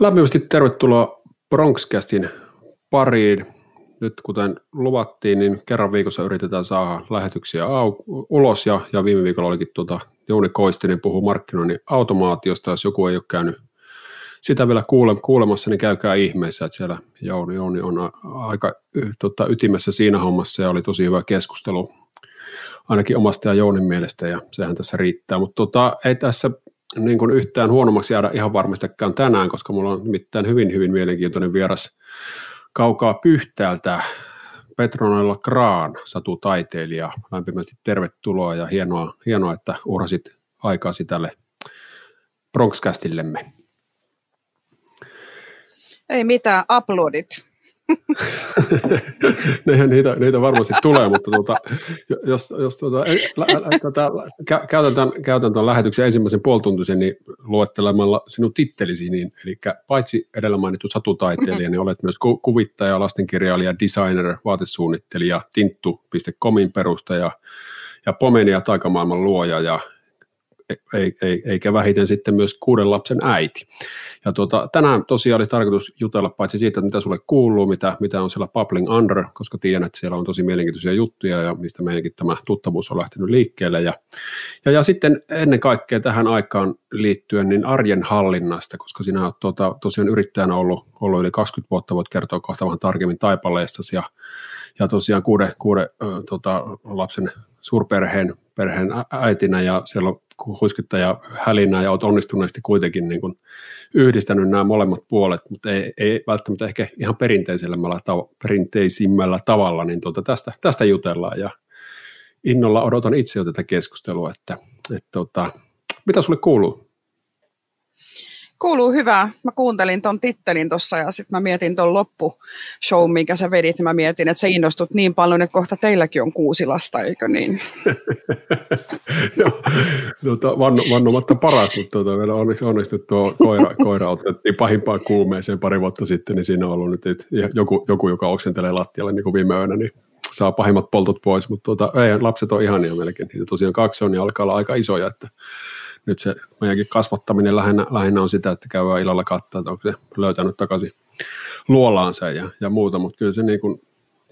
Lämpimästi tervetuloa Bronxcastin pariin. Nyt kuten luvattiin, niin kerran viikossa yritetään saada lähetyksiä au- ulos ja, ja viime viikolla olikin tuota, Jouni Koistinen puhuu markkinoinnin automaatiosta. Jos joku ei ole käynyt sitä vielä kuule, kuulemassa, niin käykää ihmeessä, että siellä Jouni, Jouni on aika tota, ytimessä siinä hommassa ja oli tosi hyvä keskustelu ainakin omasta ja Jounin mielestä ja sehän tässä riittää. Mutta tota, ei tässä niin kuin yhtään huonommaksi jäädä ihan varmastikaan tänään, koska mulla on nimittäin hyvin, hyvin mielenkiintoinen vieras kaukaa Pyhtäältä, Petronella Graan, satutaiteilija. Lämpimästi tervetuloa ja hienoa, hienoa että uhrasit aikaasi tälle Bronxcastillemme. Ei mitään, uploadit. niitä, niitä varmasti tulee, mutta tuota, jos, jos tuota, lä, lä, tota, käytän, käytän tuon lähetyksen ensimmäisen puolituntisen niin luettelemalla sinun tittelisi, niin, eli paitsi edellä mainittu satutaiteilija, niin olet myös ku, kuvittaja, lastenkirjailija, designer, vaatesuunnittelija, tinttu.comin perustaja ja Pomenia taikamaailman luoja ja ei, ei, eikä vähiten sitten myös kuuden lapsen äiti. Ja tuota, tänään tosiaan oli tarkoitus jutella paitsi siitä, mitä sulle kuuluu, mitä, mitä on siellä Bubbling Under, koska tiedän, että siellä on tosi mielenkiintoisia juttuja ja mistä meidänkin tämä tuttavuus on lähtenyt liikkeelle. Ja, ja, ja sitten ennen kaikkea tähän aikaan liittyen niin arjen hallinnasta, koska sinä olet tuota, tosiaan yrittäjänä ollut, ollut yli 20 vuotta, voit kertoa kohta vähän tarkemmin taipaleestasi ja, ja tosiaan kuuden, kuuden äh, tota, lapsen suurperheen perheen äitinä ja siellä on huiskuttaja hälinää ja olet onnistuneesti kuitenkin niin kuin yhdistänyt nämä molemmat puolet, mutta ei, ei välttämättä ehkä ihan perinteisemmällä, tav- perinteisimmällä tavalla, niin tuota, tästä, tästä jutellaan ja innolla odotan itse jo tätä keskustelua, että, että tuota, mitä sulle kuuluu? Kuuluu hyvää. Mä kuuntelin ton tittelin tuossa ja sitten mä mietin ton loppushow, minkä sä vedit. Mä mietin, että sä innostut niin paljon, että kohta teilläkin on kuusi lasta, eikö niin? Joo, tuota, vanno, vannomatta paras, mutta tuota, meillä onneksi onnistui tuo koira, koira otettiin pahimpaan kuumeeseen pari vuotta sitten, niin siinä on ollut nyt joku, joku joka oksentelee lattialle niin kuin viime yönä, niin saa pahimmat poltot pois, mutta tuota, ei, lapset on ihania melkein. Niitä tosiaan kaksi on ja alkaa olla aika isoja, että nyt se meidänkin kasvattaminen lähinnä, lähinnä on sitä, että käydään illalla katsoa, että onko se löytänyt takaisin luolaansa ja, ja muuta, mutta kyllä se niin kuin,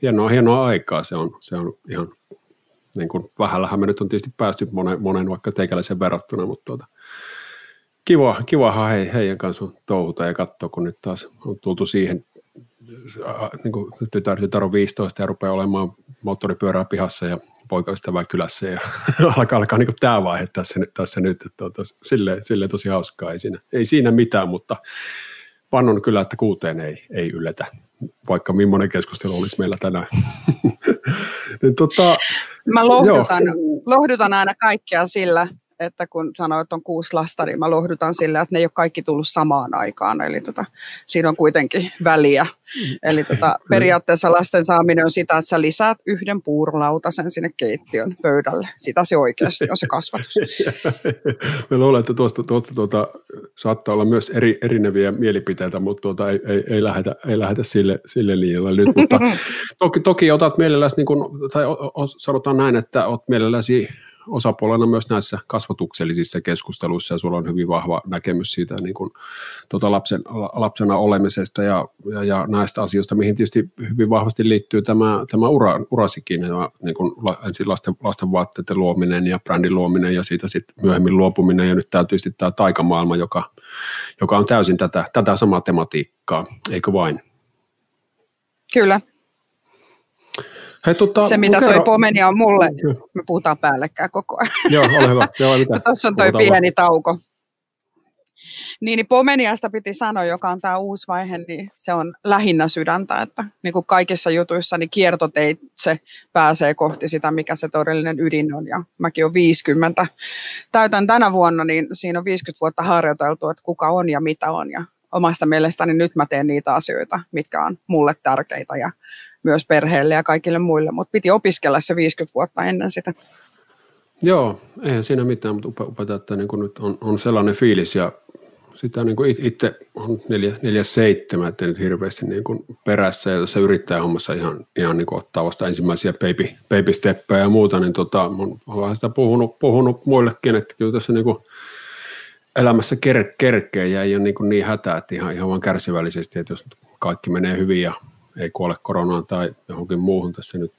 hienoa, hienoa aikaa se on, se on ihan niin kuin vähällähän me nyt on tietysti päästy monen, monen vaikka teikäläisen verrattuna, mutta tuota, kiva, kivahan hei, heidän kanssa touhuta ja katsoa, kun nyt taas on tultu siihen, niin kuin tytär, tytär on 15 ja rupeaa olemaan moottoripyörää pihassa ja poikaystävää kylässä ja alkaa, alkaa niin tämä vaihe tässä, tässä nyt, että tuota, silleen, silleen tosi hauskaa, ei siinä, ei siinä mitään, mutta vannon kyllä, että kuuteen ei, ei yllätä, vaikka millainen keskustelu olisi meillä tänään. niin, tota, Mä lohdutan, lohdutan aina kaikkia sillä, että kun sanoit, että on kuusi lasta, niin mä lohdutan sillä, että ne ei ole kaikki tullut samaan aikaan. Eli tota, siinä on kuitenkin väliä. Eli tota, periaatteessa lasten saaminen on sitä, että sä lisäät yhden puurolautasen sinne keittiön pöydälle. Sitä se oikeasti on se kasvatus. Mä luulen, että tuosta, tuosta tuota, saattaa olla myös eri, erineviä mielipiteitä, mutta tuota, ei, ei, ei, lähdetä, ei lähdetä sille, sille liialle nyt. Mutta toki, toki otat mielelläsi, niin kun, tai o, o, sanotaan näin, että olet mielelläsi osapuolena myös näissä kasvatuksellisissa keskusteluissa ja sulla on hyvin vahva näkemys siitä niin kuin, tuota lapsen, lapsena olemisesta ja, ja, ja, näistä asioista, mihin tietysti hyvin vahvasti liittyy tämä, tämä ura, urasikin ja niin kuin ensin lasten, lasten vaatteiden luominen ja brändin luominen ja siitä sitten myöhemmin luopuminen ja nyt tämä tietysti tämä taikamaailma, joka, joka on täysin tätä, tätä samaa tematiikkaa, eikö vain? Kyllä, Hei, tota, se, mitä toi kerro... pomenia on mulle, me puhutaan päällekään koko ajan. Joo, ole hyvä. Joo, mitä? Tuossa on toi Puhutaan pieni vaan. tauko. Niin, niin Pomeniasta piti sanoa, joka on tämä uusi vaihe, niin se on lähinnä sydäntä, että niin kuin kaikissa jutuissa niin kiertoteitse pääsee kohti sitä, mikä se todellinen ydin on. Ja mäkin olen 50, täytän tänä vuonna, niin siinä on 50 vuotta harjoiteltu, että kuka on ja mitä on. Ja omasta mielestäni nyt mä teen niitä asioita, mitkä on mulle tärkeitä ja myös perheelle ja kaikille muille, mutta piti opiskella se 50 vuotta ennen sitä. Joo, eihän siinä mitään, mutta upeata, että niin nyt on, on sellainen fiilis ja sitä niin kuin itse on neljä, neljä seitsemän, että nyt hirveästi niin kuin perässä ja tässä hommassa ihan, ihan niin kuin ottaa vasta ensimmäisiä baby, baby steppejä ja muuta, niin tota, olen vähän sitä puhunut, puhunut muillekin, että kyllä tässä niin kuin elämässä ker, kerkeä ja ei ole niin, kuin niin hätää, että ihan, ihan vaan kärsivällisesti, että jos kaikki menee hyvin ja ei kuole koronaan tai johonkin muuhun tässä nyt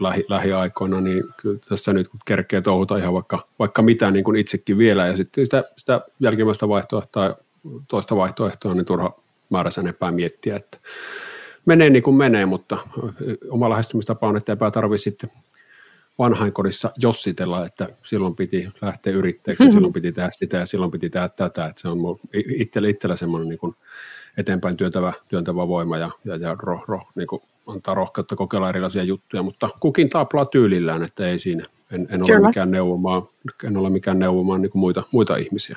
lähi, lähiaikoina, niin kyllä tässä nyt kun kerkee touhuta ihan vaikka, vaikka mitä niin kuin itsekin vielä. Ja sitten sitä, sitä jälkimmäistä vaihtoehtoa toista vaihtoehtoa, niin turha määrässä enempää miettiä, että menee niin kuin menee, mutta oma lähestymistapa on, että eipä tarvitse sitten vanhainkodissa jossitella, että silloin piti lähteä yrittäjäksi, silloin piti tehdä sitä ja silloin piti tehdä tätä, että se on itsellä, itsellä semmoinen niin kuin eteenpäin työntävä, työntävä voima ja, ja, ja roh, roh, niin kuin antaa rohkeutta kokeilla erilaisia juttuja, mutta kukin taplaa tyylillään, että ei siinä. En, en ole mikään neuvomaan, en ole mikään neuvomaan niin kuin muita, muita ihmisiä.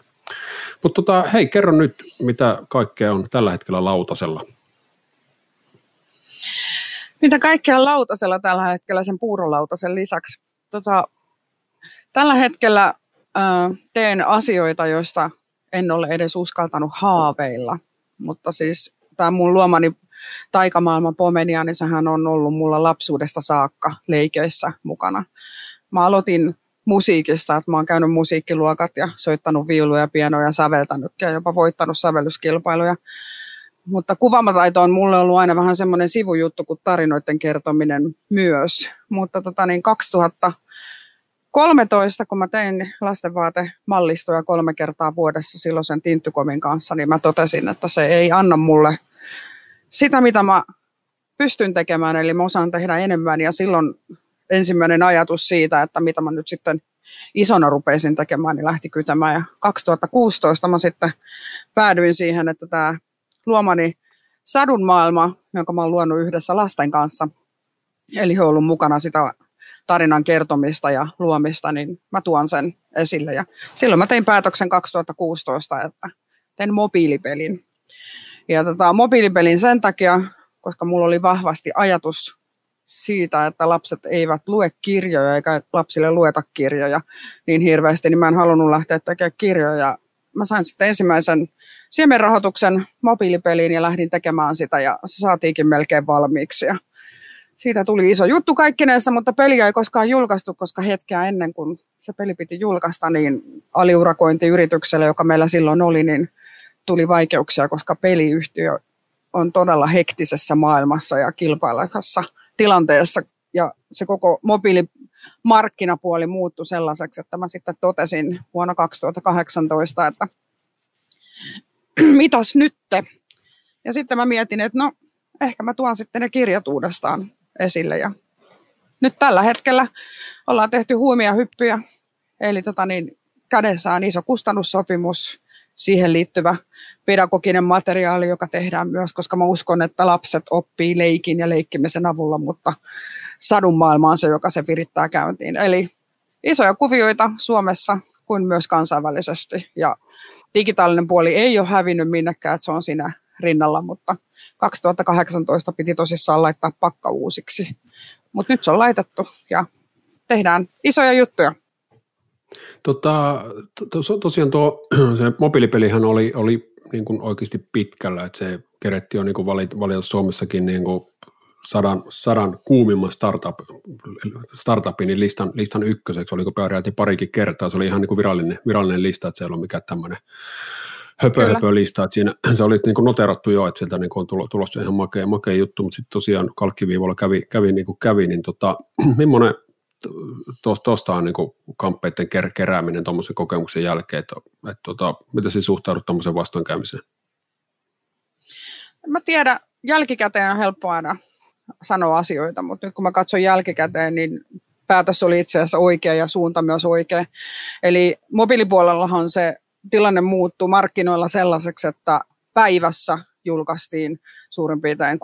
Mutta tota, hei, kerro nyt, mitä kaikkea on tällä hetkellä lautasella. Mitä kaikkea on lautasella tällä hetkellä sen puurolautasen lisäksi? Tota, tällä hetkellä äh, teen asioita, joista en ole edes uskaltanut haaveilla, mutta siis tämä mun luomani taikamaailman Pomenia, niin sehän on ollut mulla lapsuudesta saakka leikeissä mukana. Mä aloitin musiikista, että mä oon käynyt musiikkiluokat ja soittanut viuluja, pienoja ja säveltänyt ja jopa voittanut sävellyskilpailuja. Mutta kuvaamataito on mulle ollut aina vähän semmoinen sivujuttu kuin tarinoiden kertominen myös. Mutta tota niin 2013, kun mä tein lastenvaatemallistoja kolme kertaa vuodessa silloisen Tinttykomin kanssa, niin mä totesin, että se ei anna mulle sitä, mitä mä pystyn tekemään, eli mä osaan tehdä enemmän ja silloin ensimmäinen ajatus siitä, että mitä mä nyt sitten isona rupeisin tekemään, niin lähti kytämään. Ja 2016 mä sitten päädyin siihen, että tämä luomani sadun maailma, jonka mä oon luonut yhdessä lasten kanssa, eli he ollut mukana sitä tarinan kertomista ja luomista, niin mä tuon sen esille. Ja silloin mä tein päätöksen 2016, että teen mobiilipelin. Ja tota, mobiilipelin sen takia, koska mulla oli vahvasti ajatus siitä, että lapset eivät lue kirjoja eikä lapsille lueta kirjoja niin hirveästi, niin mä en halunnut lähteä tekemään kirjoja. Mä sain sitten ensimmäisen siemenrahoituksen mobiilipeliin ja lähdin tekemään sitä ja se saatiinkin melkein valmiiksi. Ja siitä tuli iso juttu kaikkinensa, mutta peliä ei koskaan julkaistu, koska hetkeä ennen kuin se peli piti julkaista, niin aliurakointiyritykselle, joka meillä silloin oli, niin tuli vaikeuksia, koska peliyhtiö on todella hektisessä maailmassa ja kilpailevassa tilanteessa. Ja se koko mobiilimarkkinapuoli muuttui sellaiseksi, että mä sitten totesin vuonna 2018, että mitäs nytte? Ja sitten mä mietin, että no ehkä mä tuon sitten ne kirjat uudestaan esille. Ja nyt tällä hetkellä ollaan tehty huimia hyppyjä, eli tota niin, kädessä on iso kustannussopimus, siihen liittyvä pedagoginen materiaali, joka tehdään myös, koska mä uskon, että lapset oppii leikin ja leikkimisen avulla, mutta sadun maailma on se, joka se virittää käyntiin. Eli isoja kuvioita Suomessa kuin myös kansainvälisesti. Ja digitaalinen puoli ei ole hävinnyt minnekään, että se on siinä rinnalla, mutta 2018 piti tosissaan laittaa pakka uusiksi. Mutta nyt se on laitettu ja tehdään isoja juttuja. Tota, to, tosiaan tuo se mobiilipelihän oli, oli niin kuin oikeasti pitkällä, että se keretti on niin valita, Suomessakin niin kuin sadan, sadan kuumimman startup, startupin listan, listan ykköseksi, oliko peräti parikin kertaa, se oli ihan niin kuin virallinen, virallinen lista, että se ei ollut mikään tämmöinen höpö, höpö lista, että siinä se oli niin kuin noterattu jo, että sieltä niin kuin on tulossa ihan makea, makea juttu, mutta sitten tosiaan kalkkiviivalla kävi, kävi niin kuin kävi, niin tota, millainen tuosta on niin kamppeiden ker- kerääminen tuommoisen kokemuksen jälkeen, että, että tota, miten se suhtaudut tuommoisen vastoinkäymiseen? Mä tiedän, jälkikäteen on helppo aina sanoa asioita, mutta nyt kun mä katson jälkikäteen, niin päätös oli itse asiassa oikea ja suunta myös oikea. Eli mobiilipuolellahan se tilanne muuttuu markkinoilla sellaiseksi, että päivässä julkaistiin suurin piirtein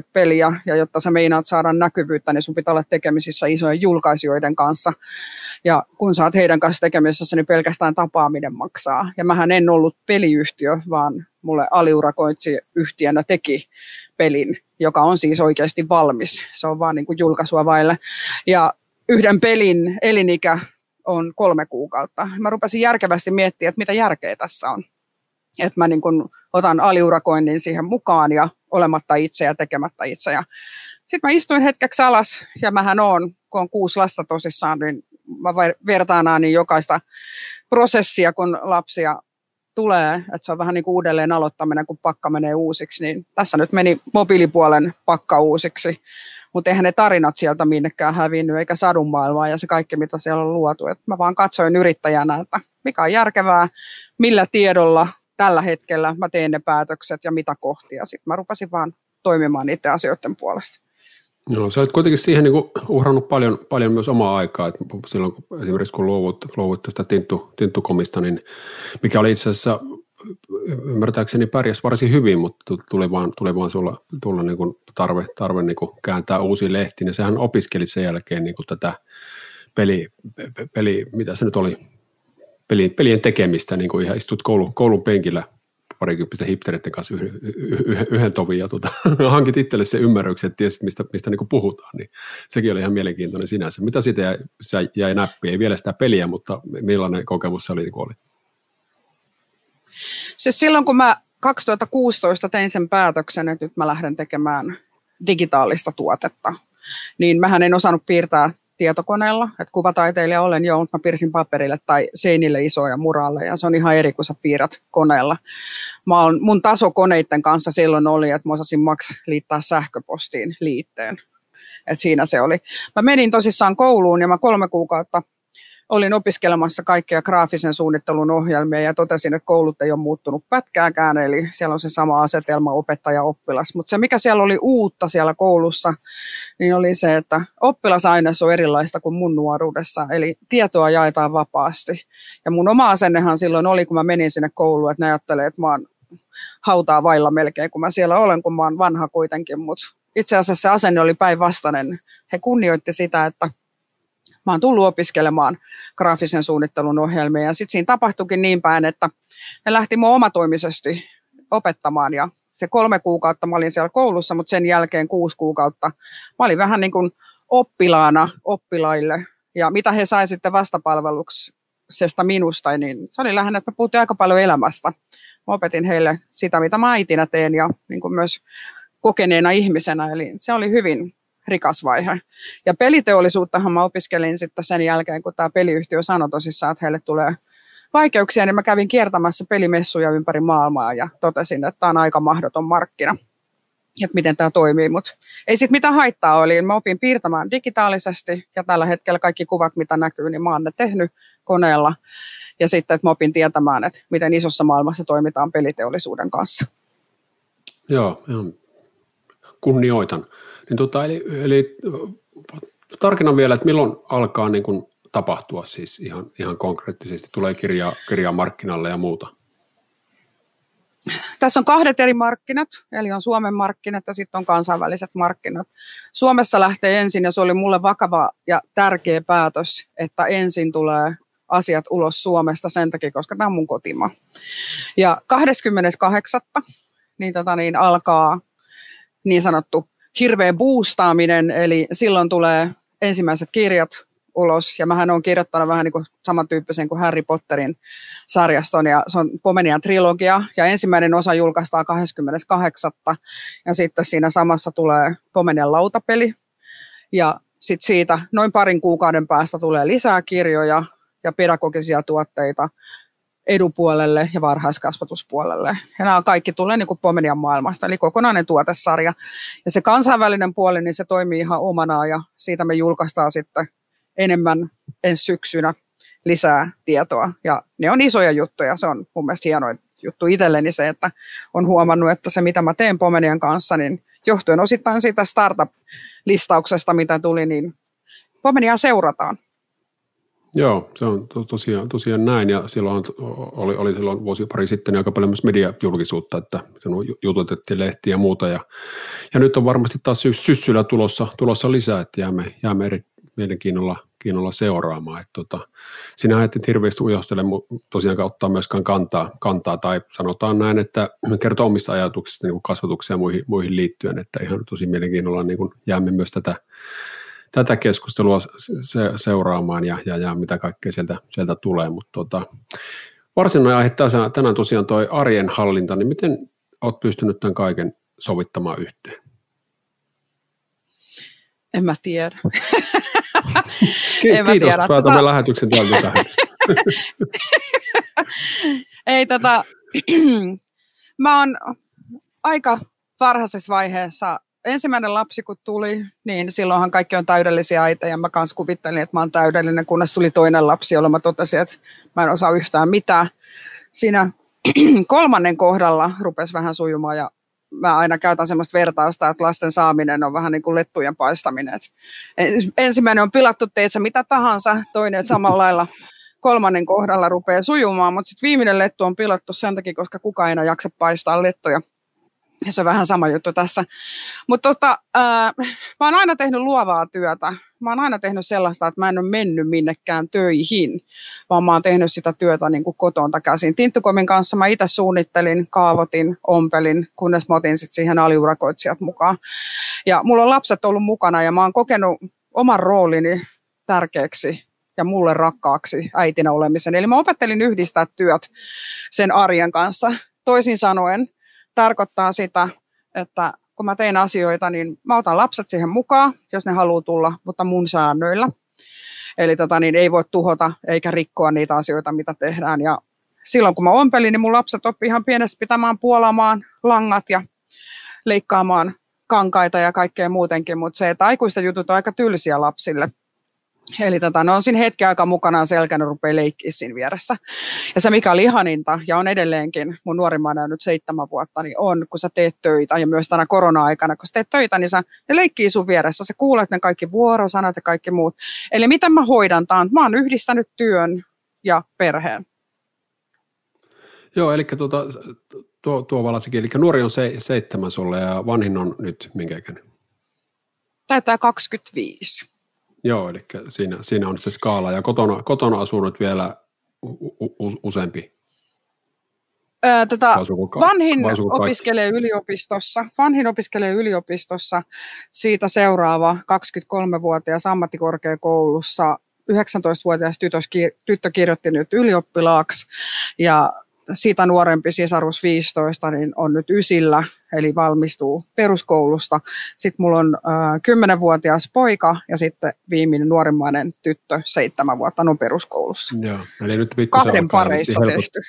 350-50 peliä, ja jotta sä meinaat saada näkyvyyttä, niin sun pitää olla tekemisissä isojen julkaisijoiden kanssa. Ja kun sä oot heidän kanssa tekemisissä, niin pelkästään tapaaminen maksaa. Ja mähän en ollut peliyhtiö, vaan mulle aliurakoitsi yhtiönä teki pelin, joka on siis oikeasti valmis. Se on vaan niin kuin julkaisua vaille. Ja yhden pelin elinikä on kolme kuukautta. Mä rupesin järkevästi miettimään, että mitä järkeä tässä on. Että mä niin kun otan aliurakoinnin siihen mukaan ja olematta itse ja tekemättä itse. Sitten mä istuin hetkeksi alas ja mähän on, kun on kuusi lasta tosissaan, niin mä vertaan niin jokaista prosessia, kun lapsia tulee, että se on vähän niin kuin uudelleen aloittaminen, kun pakka menee uusiksi, niin tässä nyt meni mobiilipuolen pakka uusiksi, mutta eihän ne tarinat sieltä minnekään hävinnyt, eikä sadun maailmaa ja se kaikki, mitä siellä on luotu. Et mä vaan katsoin yrittäjänä, että mikä on järkevää, millä tiedolla tällä hetkellä mä teen ne päätökset ja mitä kohtia. Sitten mä rupesin vaan toimimaan niiden asioiden puolesta. No, sä olet kuitenkin siihen niin uhrannut paljon, paljon myös omaa aikaa. Että silloin kun esimerkiksi kun luovut, luovut tästä tinttu, tinttukomista, niin mikä oli itse asiassa ymmärtääkseni pärjäs varsin hyvin, mutta tuli vaan, tuli vaan sulla, tulla niin kuin tarve, tarve niin kuin kääntää uusi lehti. Ja sehän opiskeli sen jälkeen niin kuin tätä peli, peli, mitä se nyt oli, pelien, pelien tekemistä, niin kuin ihan istut koulun, koulun penkillä parikymppisten hipstereiden kanssa yhden, yhden tovin ja tuota, hankit itselle se ymmärryksen, että tiesit, mistä, mistä niin puhutaan, niin sekin oli ihan mielenkiintoinen sinänsä. Mitä siitä jäi, jäi näppi? Ei vielä sitä peliä, mutta millainen kokemus se oli? Niin oli? Siis silloin kun mä 2016 tein sen päätöksen, että nyt mä lähden tekemään digitaalista tuotetta, niin mähän en osannut piirtää tietokoneella, että kuvataiteilija olen jo, mutta mä piirsin paperille tai seinille isoja muralle ja se on ihan eri kuin sä piirrät koneella. Mä on, mun taso koneiden kanssa silloin oli, että mä osasin maks liittää sähköpostiin liitteen. Et siinä se oli. Mä menin tosissaan kouluun ja mä kolme kuukautta olin opiskelemassa kaikkia graafisen suunnittelun ohjelmia ja totesin, että koulut ei ole muuttunut pätkääkään, eli siellä on se sama asetelma opettaja-oppilas. Mutta se, mikä siellä oli uutta siellä koulussa, niin oli se, että oppilasaines on erilaista kuin mun nuoruudessa, eli tietoa jaetaan vapaasti. Ja mun oma asennehan silloin oli, kun mä menin sinne kouluun, että ne ajattelee, että mä oon hautaa vailla melkein, kun mä siellä olen, kun mä oon vanha kuitenkin, mutta itse asiassa se asenne oli päinvastainen. He kunnioitti sitä, että mä oon tullut opiskelemaan graafisen suunnittelun ohjelmia. Ja sitten siinä tapahtuikin niin päin, että ne lähti mun omatoimisesti opettamaan ja se kolme kuukautta mä olin siellä koulussa, mutta sen jälkeen kuusi kuukautta mä olin vähän niin kuin oppilaana oppilaille. Ja mitä he sai sitten vastapalveluksesta minusta, niin se oli lähinnä, että me puhuttiin aika paljon elämästä. Mä opetin heille sitä, mitä mä äitinä teen ja niin kuin myös kokeneena ihmisenä. Eli se oli hyvin rikas vaihe. Ja peliteollisuuttahan mä opiskelin sitten sen jälkeen, kun tämä peliyhtiö sanoi tosissaan, että heille tulee vaikeuksia, niin mä kävin kiertämässä pelimessuja ympäri maailmaa ja totesin, että tämä on aika mahdoton markkina että miten tämä toimii, mutta ei sitten mitään haittaa oli. Mä opin piirtämään digitaalisesti ja tällä hetkellä kaikki kuvat, mitä näkyy, niin mä oon ne tehnyt koneella. Ja sitten, että mä opin tietämään, että miten isossa maailmassa toimitaan peliteollisuuden kanssa. Joo, kunnioitan. Niin tota, eli, eli tarkennan vielä, että milloin alkaa niin kuin tapahtua siis ihan, ihan konkreettisesti? Tulee kirjaa, kirjaa markkinalle ja muuta? Tässä on kahdet eri markkinat, eli on Suomen markkinat ja sitten on kansainväliset markkinat. Suomessa lähtee ensin, ja se oli mulle vakava ja tärkeä päätös, että ensin tulee asiat ulos Suomesta sen takia, koska tämä on mun kotima. Ja 28. Niin, tota, niin alkaa niin sanottu hirveä boostaaminen, eli silloin tulee ensimmäiset kirjat ulos, ja mähän olen kirjoittanut vähän niin kuin samantyyppisen kuin Harry Potterin sarjaston, ja se on Pomenian trilogia, ja ensimmäinen osa julkaistaan 28. ja sitten siinä samassa tulee Pomenian lautapeli, ja sitten siitä noin parin kuukauden päästä tulee lisää kirjoja ja pedagogisia tuotteita, edupuolelle ja varhaiskasvatuspuolelle. Ja nämä kaikki tulee niin kuin Pomenian maailmasta, eli kokonainen tuotesarja. Ja se kansainvälinen puoli, niin se toimii ihan omana ja siitä me julkaistaan sitten enemmän ensi syksynä lisää tietoa. Ja ne on isoja juttuja, se on mun mielestä hieno juttu itselleni se, että on huomannut, että se mitä mä teen Pomenian kanssa, niin johtuen osittain siitä startup-listauksesta, mitä tuli, niin Pomeniaa seurataan. Joo, se on to, tosiaan, tosiaan näin ja silloin oli, oli silloin vuosi pari sitten aika paljon myös mediajulkisuutta, että jututettiin lehtiä ja muuta ja, ja nyt on varmasti taas syssyllä tulossa, tulossa lisää, että jäämme, jäämme eri mielenkiinnolla kiinnolla seuraamaan. Että tota, sinä et hirveästi ujostele tosiaan ottaa myöskään kantaa, kantaa, tai sanotaan näin, että kertoo omista ajatuksista niin kasvatukseen ja muihin, muihin liittyen, että ihan tosi mielenkiinnolla niin jäämme myös tätä tätä keskustelua se, seuraamaan ja, ja, ja mitä kaikkea sieltä, sieltä tulee. Mutta tota, varsinainen aihe tänään tosiaan toi arjen hallinta, niin miten olet pystynyt tämän kaiken sovittamaan yhteen? En mä tiedä. Ki- en mä kiitos, tiedä. päätämme tota... lähetyksen täältä tähän. Ei tota, mä oon aika varhaisessa vaiheessa, ensimmäinen lapsi kun tuli, niin silloinhan kaikki on täydellisiä äitä ja mä kanssa kuvittelin, että mä oon täydellinen, kunnes tuli toinen lapsi, jolloin mä totesin, että mä en osaa yhtään mitään. Siinä kolmannen kohdalla rupesi vähän sujumaan ja mä aina käytän semmoista vertausta, että lasten saaminen on vähän niin kuin lettujen paistaminen. ensimmäinen on pilattu teitsä mitä tahansa, toinen samalla lailla kolmannen kohdalla rupeaa sujumaan, mutta sitten viimeinen lettu on pilattu sen takia, koska kukaan ei jaksa paistaa lettoja. Ja se on vähän sama juttu tässä. Mutta tota, äh, mä oon aina tehnyt luovaa työtä. Mä oon aina tehnyt sellaista, että mä en ole mennyt minnekään töihin, vaan mä oon tehnyt sitä työtä niin kuin kotonta käsin. Tinttukomin kanssa mä itse suunnittelin, kaavotin, ompelin, kunnes mä otin sit siihen aliurakoitsijat mukaan. Ja mulla on lapset ollut mukana ja mä oon kokenut oman roolini tärkeäksi ja mulle rakkaaksi äitinä olemisen. Eli mä opettelin yhdistää työt sen arjen kanssa. Toisin sanoen, tarkoittaa sitä, että kun mä teen asioita, niin mä otan lapset siihen mukaan, jos ne haluaa tulla, mutta mun säännöillä. Eli tota, niin ei voi tuhota eikä rikkoa niitä asioita, mitä tehdään. Ja silloin kun mä ompelin, niin mun lapset oppi ihan pienestä pitämään puolamaan langat ja leikkaamaan kankaita ja kaikkea muutenkin, mutta se, että aikuista jutut on aika tylsiä lapsille. Eli tota, no on siinä hetki aika mukana selkänä rupeaa leikkiä siinä vieressä. Ja se mikä oli ihaninta, ja on edelleenkin, mun nuorimmainen on nyt seitsemän vuotta, niin on, kun sä teet töitä, ja myös tänä korona-aikana, kun sä teet töitä, niin sä, ne leikkii sun vieressä, sä kuulet ne kaikki vuorosanat ja kaikki muut. Eli miten mä hoidan tämän? Mä oon yhdistänyt työn ja perheen. Joo, eli tuota, tuo, tuo valasikin, eli nuori on se, seitsemän sulle ja vanhin on nyt minkä ikäinen? Täyttää 25. Joo, eli siinä, siinä on se skaala. Ja kotona, kotona asunut vielä u, u, useampi? Öö, tota, vanhin opiskelee yliopistossa. Vanhin opiskelee yliopistossa. Siitä seuraava 23-vuotias ammattikorkeakoulussa 19-vuotias tyttö kirjoitti nyt ylioppilaaksi ja siitä nuorempi sisarus 15 niin on nyt ysillä, eli valmistuu peruskoulusta. Sitten mulla on äh, 10-vuotias poika ja sitten viimeinen nuorimmainen tyttö, seitsemän vuotta, on peruskoulussa. Joo, eli nyt Kahden pareissa tehty.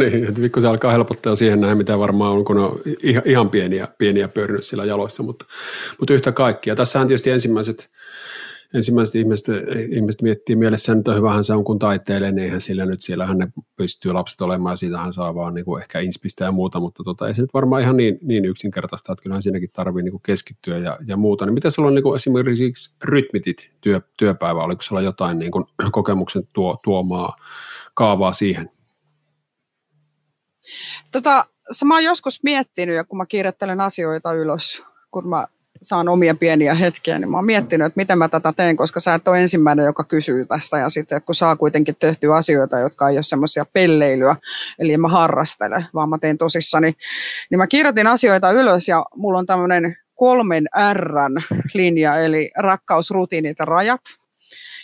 niin, että se alkaa helpottaa siihen näin, mitä varmaan on, kun on ihan pieniä, pieniä pörnyt sillä jaloissa, mutta, mutta yhtä kaikkia. Tässähän tietysti ensimmäiset ensimmäiset ihmiset, ihmiset miettii mielessään, että hyvähän se on kun taiteilee, niin eihän sillä nyt siellä ne pystyy lapset olemaan siitähän saa vaan niin kuin ehkä inspistä ja muuta, mutta tota, ei se nyt varmaan ihan niin, niin yksinkertaista, että kyllähän siinäkin tarvii niin kuin keskittyä ja, ja muuta. Niin miten sulla on niin kuin esimerkiksi rytmitit työ, työpäivä, oliko sulla jotain niin kuin kokemuksen tuo, tuomaa kaavaa siihen? Tota, mä oon joskus miettinyt, kun mä kirjoittelen asioita ylös, kun mä saan omia pieniä hetkiä, niin mä oon miettinyt, että miten mä tätä teen, koska sä et ole ensimmäinen, joka kysyy tästä. Ja sitten kun saa kuitenkin tehtyä asioita, jotka ei ole semmoisia pelleilyä, eli en mä harrastele, vaan mä teen tosissani, niin mä kirjoitin asioita ylös ja mulla on tämmöinen kolmen Rn linja, eli rakkaus, rutiinit ja rajat.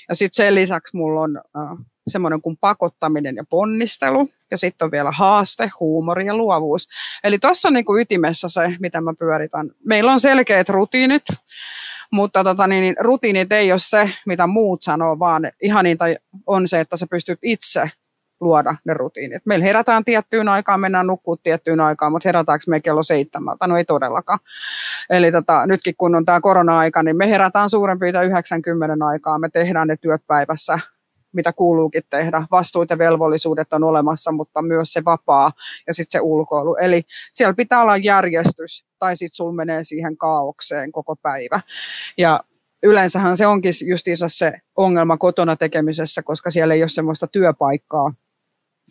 Ja sitten sen lisäksi mulla on äh, semmoinen kuin pakottaminen ja ponnistelu, ja sitten on vielä haaste, huumori ja luovuus. Eli tuossa on niin kuin ytimessä se, mitä mä pyöritän. Meillä on selkeät rutiinit, mutta tota, niin, niin, rutiinit ei ole se, mitä muut sanoo, vaan ihaninta on se, että sä pystyt itse luoda ne rutiinit. Meillä herätään tiettyyn aikaan, mennään nukkuu tiettyyn aikaan, mutta herätäänkö me kello seitsemältä? No ei todellakaan. Eli tota, nytkin kun on tämä korona-aika, niin me herätään suurin piirtein 90 aikaa, me tehdään ne työt päivässä mitä kuuluukin tehdä. Vastuut ja velvollisuudet on olemassa, mutta myös se vapaa ja sitten se ulkoilu. Eli siellä pitää olla järjestys, tai sitten sul menee siihen kaaukseen koko päivä. Ja yleensähän se onkin justiinsa se ongelma kotona tekemisessä, koska siellä ei ole semmoista työpaikkaa,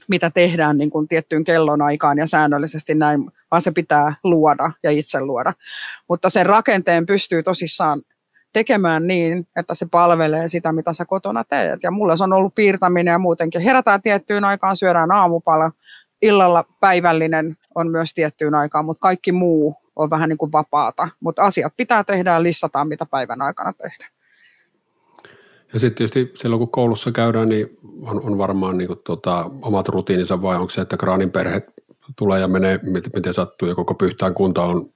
mitä tehdään niin kuin tiettyyn kellonaikaan ja säännöllisesti näin, vaan se pitää luoda ja itse luoda. Mutta sen rakenteen pystyy tosissaan tekemään niin, että se palvelee sitä, mitä sä kotona teet. Ja mulla se on ollut piirtäminen ja muutenkin. Herätään tiettyyn aikaan, syödään aamupala, illalla päivällinen on myös tiettyyn aikaan, mutta kaikki muu on vähän niin kuin vapaata. Mutta asiat pitää tehdä ja listataan, mitä päivän aikana tehdään. Ja sitten tietysti silloin, kun koulussa käydään, niin on, on varmaan niin kuin, tota, omat rutiininsa vai onko se, että Graanin perhe tulee ja menee, miten sattuu ja koko pyhtään kunta on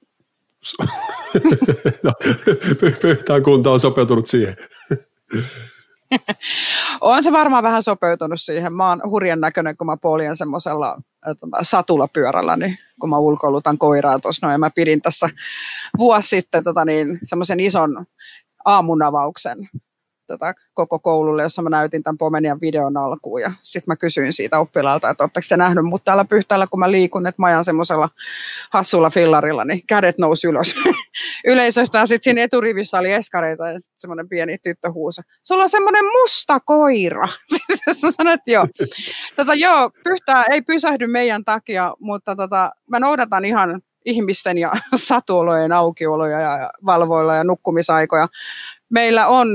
pyhtään kunta on sopeutunut siihen. on se varmaan vähän sopeutunut siihen. Mä oon hurjan näköinen, kun mä poljen semmoisella tota, satulapyörällä, niin kun mä ulkoilutan koiraa tuossa noin. Mä pidin tässä vuosi sitten tota niin, semmoisen ison aamunavauksen tota, koko koululle, jossa mä näytin tämän Pomenian videon alkuun. Ja sitten mä kysyin siitä oppilaalta, että oletteko te nähnyt mut täällä pyhtäällä, kun mä liikun, että mä ajan semmoisella hassulla fillarilla, niin kädet nousi ylös yleisöstä. Ja sitten siinä eturivissä oli eskareita ja sitten semmoinen pieni tyttö huusa. Sulla on semmoinen musta koira. mä sanoin, että joo. Tota, joo, pyhtää ei pysähdy meidän takia, mutta tota, mä noudatan ihan ihmisten ja satuolojen aukioloja ja valvoilla ja nukkumisaikoja. Meillä on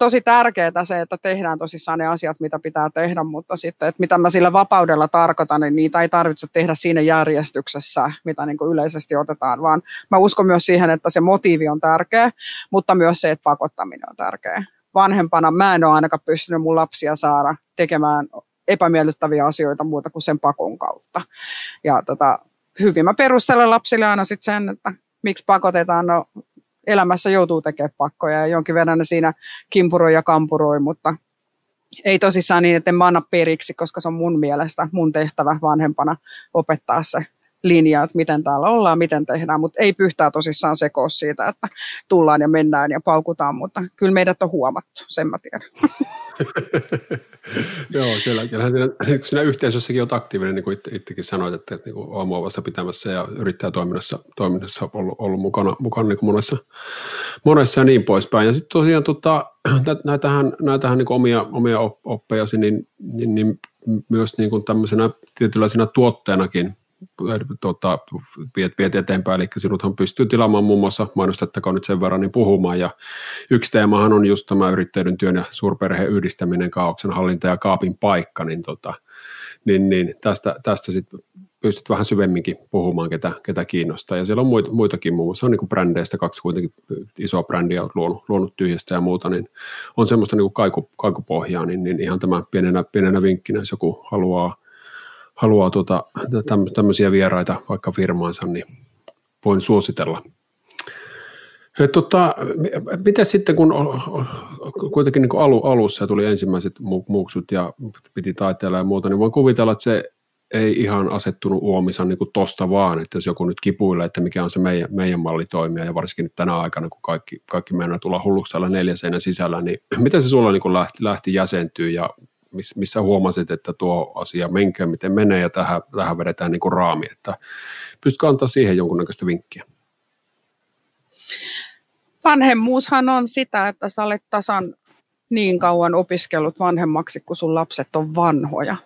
tosi tärkeää se, että tehdään tosissaan ne asiat, mitä pitää tehdä, mutta sitten, että mitä mä sillä vapaudella tarkoitan, niin niitä ei tarvitse tehdä siinä järjestyksessä, mitä niin kuin yleisesti otetaan, vaan mä uskon myös siihen, että se motiivi on tärkeä, mutta myös se, että pakottaminen on tärkeä. Vanhempana mä en ole ainakaan pystynyt mun lapsia saada tekemään epämiellyttäviä asioita muuta kuin sen pakon kautta. Ja tota, hyvin mä perustelen lapsille aina sitten sen, että miksi pakotetaan, no elämässä joutuu tekemään pakkoja ja jonkin verran ne siinä kimpuroi ja kampuroi, mutta ei tosissaan niin, että en mä anna periksi, koska se on mun mielestä mun tehtävä vanhempana opettaa se linja, että miten täällä ollaan, miten tehdään, mutta ei pyhtää tosissaan sekoa siitä, että tullaan ja mennään ja paukutaan, mutta kyllä meidät on huomattu, sen mä tiedän. Joo, kyllä. Kyllähän siinä, siinä yhteisössäkin on aktiivinen, niin kuin itse, itsekin sanoit, että, että niin aamua vasta pitämässä ja yrittäjätoiminnassa toiminnassa ollut, ollut mukana, mukana niin kuin monessa, monessa ja niin poispäin. Ja sitten tosiaan tota, näitähän, näitähän niin omia, omia oppejasi, niin, niin, niin myös niin kuin tämmöisenä tietynlaisena tuotteenakin tota, viet, viet eteenpäin, eli sinuthan pystyy tilaamaan muun muassa, mainostettakoon nyt sen verran, niin puhumaan, ja yksi teemahan on just tämä yrittäjyyden työn ja suurperheen yhdistäminen, kaauksen hallinta ja kaapin paikka, niin, tota, niin, niin tästä, tästä sitten pystyt vähän syvemminkin puhumaan, ketä, ketä kiinnostaa. Ja siellä on muita, muitakin, muun muassa. On niin brändeistä, kaksi kuitenkin isoa brändiä olet luonut, luonut tyhjästä ja muuta, niin on semmoista niin kaiku, kaikupohjaa, niin, niin ihan tämä pienenä, pienenä vinkkinä, jos joku haluaa haluaa tuota, tämmöisiä vieraita vaikka firmaansa, niin voin suositella. Tota, mitä sitten, kun kuitenkin niin alu, alussa tuli ensimmäiset muuksut ja piti taiteella ja muuta, niin voin kuvitella, että se ei ihan asettunut uomissa niin kuin tosta vaan, että jos joku nyt kipuilee, että mikä on se meidän, meidän malli toimia, ja varsinkin tänä aikana, kun kaikki, kaikki meidän tulla hulluksi täällä neljä seinän sisällä, niin miten se sulla niin kuin lähti, lähti jäsentyä ja missä huomasit, että tuo asia menkää miten menee ja tähän, tähän vedetään niin kuin raami, että pystytkö antaa siihen jonkunnäköistä vinkkiä? Vanhemmuushan on sitä, että sä olet tasan niin kauan opiskellut vanhemmaksi, kun sun lapset on vanhoja.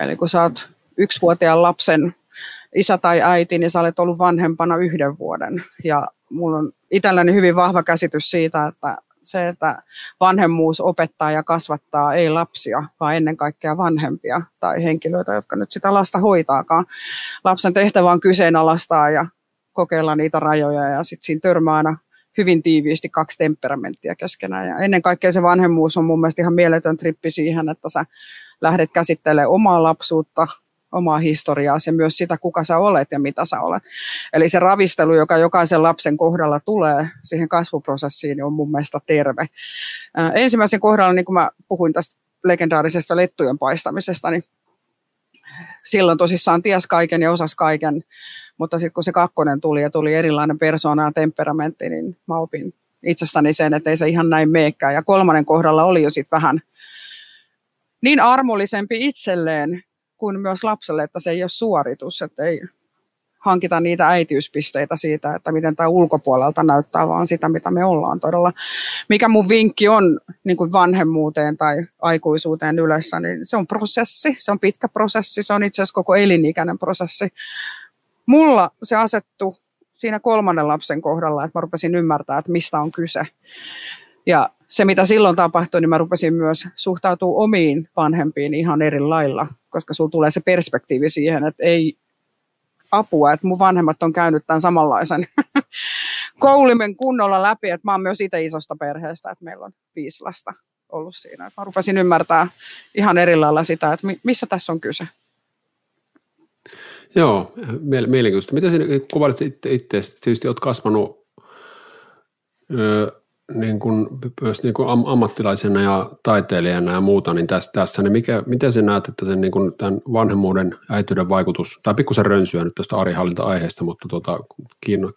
Eli kun sä oot yksivuotiaan lapsen isä tai äiti, niin sä olet ollut vanhempana yhden vuoden. Ja mulla on itselläni hyvin vahva käsitys siitä, että se, että vanhemmuus opettaa ja kasvattaa ei lapsia, vaan ennen kaikkea vanhempia tai henkilöitä, jotka nyt sitä lasta hoitaakaan. Lapsen tehtävä on kyseenalaistaa ja kokeilla niitä rajoja ja sitten siinä törmää aina hyvin tiiviisti kaksi temperamenttia keskenään. Ja ennen kaikkea se vanhemmuus on mun mielestä ihan mieletön trippi siihen, että sä lähdet käsittelemään omaa lapsuutta, omaa historiaa ja myös sitä, kuka sä olet ja mitä sä olet. Eli se ravistelu, joka jokaisen lapsen kohdalla tulee siihen kasvuprosessiin, niin on mun mielestä terve. ensimmäisen kohdalla, niin kuin mä puhuin tästä legendaarisesta lettujen paistamisesta, niin silloin tosissaan ties kaiken ja osas kaiken, mutta sitten kun se kakkonen tuli ja tuli erilainen persoona ja temperamentti, niin mä opin itsestäni sen, että ei se ihan näin meekään. Ja kolmannen kohdalla oli jo sitten vähän niin armollisempi itselleen kuin myös lapselle, että se ei ole suoritus, että ei hankita niitä äitiyspisteitä siitä, että miten tämä ulkopuolelta näyttää, vaan sitä, mitä me ollaan todella. Mikä mun vinkki on niin kuin vanhemmuuteen tai aikuisuuteen yleensä, niin se on prosessi, se on pitkä prosessi, se on itse asiassa koko elinikäinen prosessi. Mulla se asettu siinä kolmannen lapsen kohdalla, että mä rupesin ymmärtää, että mistä on kyse. Ja se, mitä silloin tapahtui, niin mä rupesin myös suhtautua omiin vanhempiin ihan eri lailla, koska sulla tulee se perspektiivi siihen, että ei apua, että mun vanhemmat on käynyt tämän samanlaisen koulimen kunnolla läpi, että mä oon myös itse isosta perheestä, että meillä on viisi lasta. ollut siinä. Mä rupesin ymmärtää ihan eri lailla sitä, että missä tässä on kyse. Joo, mielenkiintoista. Mitä sinä kuvailit itse, itse tietysti olet kasvanut niin kuin, myös niin kuin am, ammattilaisena ja taiteilijana ja muuta, niin tässä, tässä niin mikä, miten sä näet, että sen niin kuin tämän vanhemmuuden äityyden vaikutus, tai pikkusen rönsyä nyt tästä arihallinta-aiheesta, mutta tuota,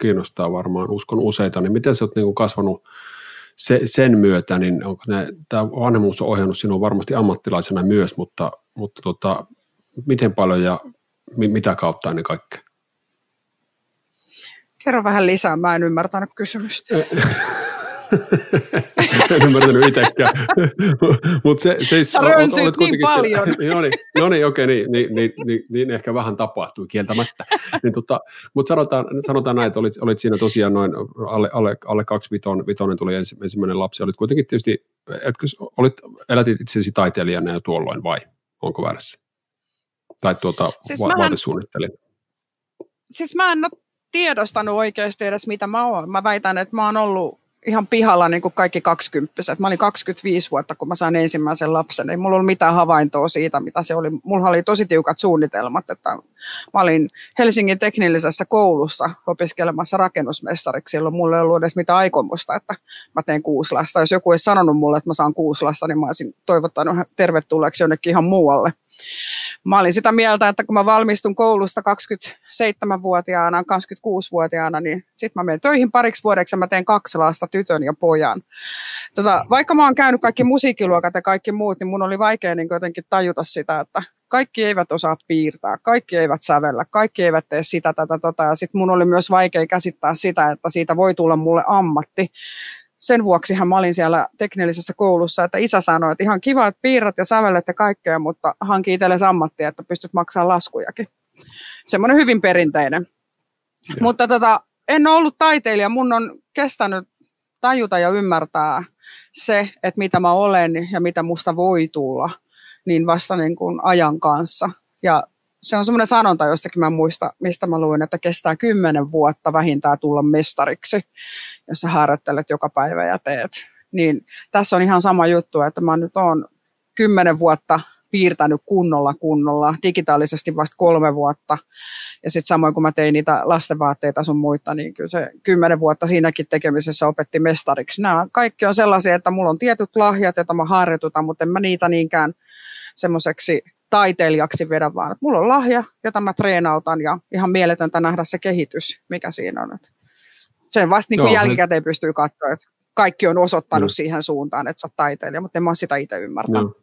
kiinnostaa varmaan, uskon useita, niin miten sä oot niin kuin kasvanut se, sen myötä, niin onko ne, tämä vanhemmuus on ohjannut sinua varmasti ammattilaisena myös, mutta, mutta tota, miten paljon ja mi, mitä kautta ennen kaikkea? Kerro vähän lisää, mä en ymmärtänyt kysymystä. en ymmärtänyt itsekään. Mut se, se, Sä rönsyit niin paljon. No niin, no niin okei, niin, niin, niin, niin, niin, ehkä vähän tapahtui kieltämättä. Niin, tota, Mutta sanotaan, sanotaan näin, että olit, olit siinä tosiaan noin alle, alle, alle kaksi vitonen, vitonen tuli ensimmäinen lapsi. Olit kuitenkin tietysti, etkö, olit, elätit itsesi taiteilijana jo tuolloin vai onko väärässä? Tai tuota, siis va- vaatesuunnittelin. Siis mä en ole tiedostanut oikeasti edes mitä mä oon. Mä väitän, että mä oon ollut ihan pihalla niin kuin kaikki kaksikymppiset. Mä olin 25 vuotta, kun mä sain ensimmäisen lapsen. Ei mulla ollut mitään havaintoa siitä, mitä se oli. Mulla oli tosi tiukat suunnitelmat. Että mä olin Helsingin teknillisessä koulussa opiskelemassa rakennusmestariksi. Silloin mulla ei ollut edes mitään aikomusta, että mä teen kuusi lasta. Jos joku ei sanonut mulle, että mä saan kuusi lasta, niin mä olisin toivottanut tervetulleeksi jonnekin ihan muualle mä olin sitä mieltä, että kun mä valmistun koulusta 27-vuotiaana, 26-vuotiaana, niin sitten mä menen töihin pariksi vuodeksi ja mä teen kaksi lasta, tytön ja pojan. Tota, vaikka mä oon käynyt kaikki musiikkiluokat ja kaikki muut, niin mun oli vaikea niin jotenkin tajuta sitä, että kaikki eivät osaa piirtää, kaikki eivät sävellä, kaikki eivät tee sitä, tätä, tota. Ja sitten mun oli myös vaikea käsittää sitä, että siitä voi tulla mulle ammatti sen vuoksihan mä olin siellä teknillisessä koulussa, että isä sanoi, että ihan kiva, että piirrät ja sävellet ja kaikkea, mutta hanki itsellesi ammattia, että pystyt maksamaan laskujakin. Semmoinen hyvin perinteinen. Ja. Mutta tota, en ole ollut taiteilija, mun on kestänyt tajuta ja ymmärtää se, että mitä mä olen ja mitä musta voi tulla, niin vasta niin kuin ajan kanssa. Ja se on semmoinen sanonta, jostakin mä muista, mistä mä luin, että kestää kymmenen vuotta vähintään tulla mestariksi, jos sä harjoittelet joka päivä ja teet. Niin tässä on ihan sama juttu, että mä nyt oon kymmenen vuotta piirtänyt kunnolla kunnolla, digitaalisesti vasta kolme vuotta. Ja sitten samoin kun mä tein niitä lastenvaatteita sun muita, niin kyllä se kymmenen vuotta siinäkin tekemisessä opetti mestariksi. Nämä kaikki on sellaisia, että mulla on tietyt lahjat, joita mä harjoitutan, mutta en mä niitä niinkään semmoiseksi taiteilijaksi vedä, vaan mulla on lahja, jota mä treenautan ja ihan mieletöntä nähdä se kehitys, mikä siinä on. Sen vasta niin kuin jälkikäteen pystyy katsoa, että kaikki on osoittanut no. siihen suuntaan, että sä oot taiteilija, mutta en mä sitä itse ymmärtänyt. No.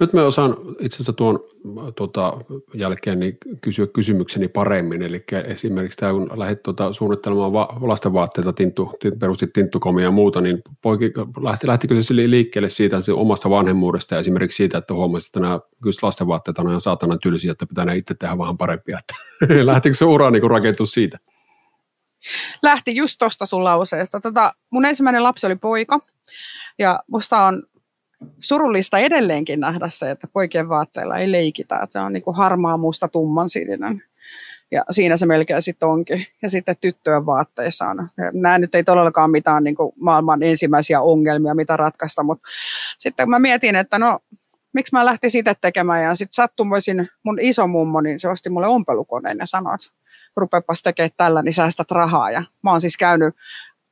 Nyt me osaan itse asiassa tuon tuota, jälkeen niin kysyä kysymykseni paremmin. Eli esimerkiksi tämä, kun lähdit tuota, suunnittelemaan va- lastenvaatteita, tinttu, perustit tinttukomia ja muuta, niin poiki, lähti, lähtikö se liikkeelle siitä se omasta vanhemmuudesta ja esimerkiksi siitä, että huomasit, että nämä lastenvaatteet on ihan saatana tylsiä, että pitää ne itse tehdä vähän parempia. Lähtikö se ura niin rakentua siitä? Lähti just tuosta sun lauseesta. Tota, mun ensimmäinen lapsi oli poika ja musta on surullista edelleenkin nähdä se, että poikien vaatteilla ei leikitä. Se on niin kuin harmaa, musta, tumman sininen. Ja siinä se melkein sitten onkin. Ja sitten tyttöjen vaatteissa on. Nämä nyt ei todellakaan mitään niin kuin maailman ensimmäisiä ongelmia, mitä ratkaista, mutta sitten mä mietin, että no miksi mä lähtin sitä tekemään ja sitten sattumoisin mun mummo, niin se osti mulle ompelukoneen ja sanoi, että rupeapas tekemään tällä, niin säästät rahaa. Ja mä oon siis käynyt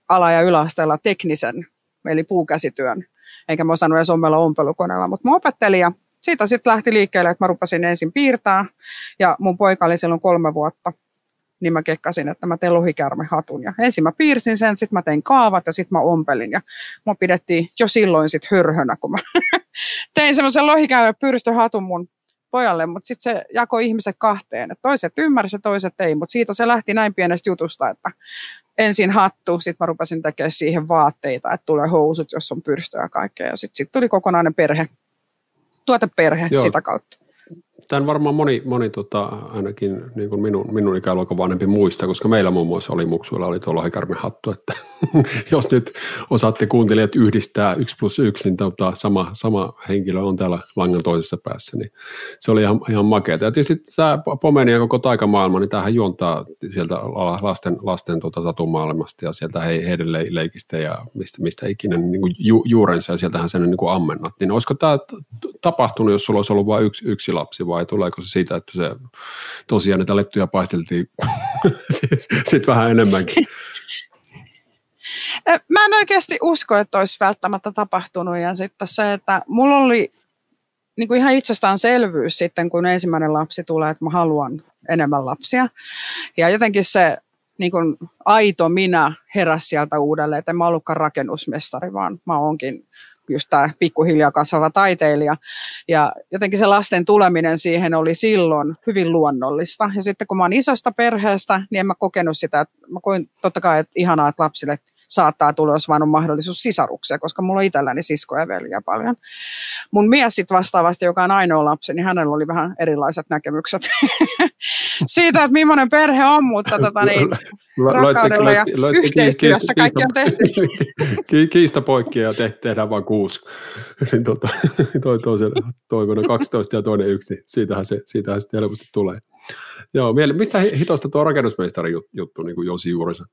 ala- ja yläasteella teknisen, eli puukäsityön eikä mä osannut edes ommella ompelukoneella, mutta mä opettelin ja siitä sitten lähti liikkeelle, että mä rupesin ensin piirtää ja mun poika oli silloin kolme vuotta, niin mä kekkasin, että mä teen hatun. Ja ensin mä piirsin sen, sitten mä tein kaavat ja sitten mä ompelin. Ja mä pidettiin jo silloin sitten hörhönä, kun mä tein semmoisen lohikäärme pyrstöhatun mun pojalle, mutta sitten se jakoi ihmiset kahteen. Et toiset ymmärsivät ja toiset ei, mutta siitä se lähti näin pienestä jutusta, että ensin hattu, sitten mä rupesin tekemään siihen vaatteita, että tulee housut, jos on pyrstöä ja kaikkea. Ja sitten sit tuli kokonainen perhe, tuoteperhe Joo. sitä kautta. Tämän varmaan moni, moni tota, ainakin niin kuin minun, minun ikäluokan vanhempi muista, koska meillä muun muassa oli muksuilla oli tuo hattu, että jos nyt osaatte kuuntelijat yhdistää yksi plus yksi, niin tota, sama, sama henkilö on täällä langan toisessa päässä, niin se oli ihan, ihan makeata. Ja tietysti tämä Pomeni ja koko taikamaailma, niin tämähän juontaa sieltä lasten, lasten tota, satumaailmasta ja sieltä he, heidän leikistä ja mistä, mistä ikinä niin kuin ju, juurensa ja sieltähän sen niin kuin ammennat. Niin olisiko tämä tapahtunut, jos sulla olisi ollut vain yksi, yksi lapsi vai tuleeko se siitä, että se tosiaan niitä lettuja paisteltiin sitten vähän enemmänkin? Mä en oikeasti usko, että olisi välttämättä tapahtunut ja sitten se, että mulla oli niin kuin ihan itsestäänselvyys sitten, kun ensimmäinen lapsi tulee, että mä haluan enemmän lapsia. Ja jotenkin se niin kuin aito minä heräsi sieltä uudelleen, että en mä ollutkaan rakennusmestari, vaan mä oonkin just tämä pikkuhiljaa kasvava taiteilija. Ja jotenkin se lasten tuleminen siihen oli silloin hyvin luonnollista. Ja sitten kun mä oon isosta perheestä, niin en mä kokenut sitä, mä koin totta kai, että ihanaa, että lapsille saattaa tulla, jos vain on mahdollisuus sisaruksia, koska mulla on itselläni siskoja ja veljiä paljon. Mun mies sitten vastaavasti, joka on ainoa lapsi, niin hänellä oli vähän erilaiset näkemykset siitä, että millainen perhe on, mutta tota, niin, rakkaudella ja yhteistyössä kaikki on tehty. Kiista poikki ja te, tehdään vain kuusi. niin tota, toi, toisen, toinen 12 ja toinen yksi, niin siitähän se, siitähän se helposti tulee. Joo, mistä hitosta tuo rakennusmestari juttu niin kuin josi juurensa?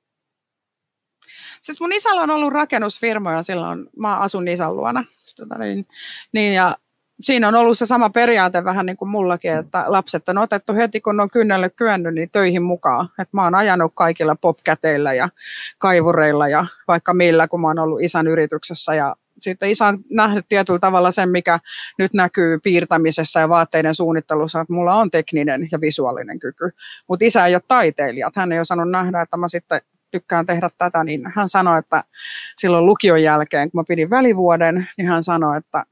Siis mun isällä on ollut rakennusfirma ja silloin mä asun isän luona. Tota niin, niin, ja siinä on ollut se sama periaate vähän niin kuin mullakin, että lapset on otettu heti kun on kynnelle kyennyt niin töihin mukaan. Et mä oon ajanut kaikilla popkäteillä ja kaivureilla ja vaikka millä, kun mä oon ollut isän yrityksessä ja sitten isä on nähnyt tietyllä tavalla sen, mikä nyt näkyy piirtämisessä ja vaatteiden suunnittelussa, että mulla on tekninen ja visuaalinen kyky. Mutta isä ei ole taiteilija. Hän ei osannut nähdä, että mä sitten tykkään tehdä tätä, niin hän sanoi, että silloin lukion jälkeen, kun mä pidin välivuoden, niin hän sanoi, että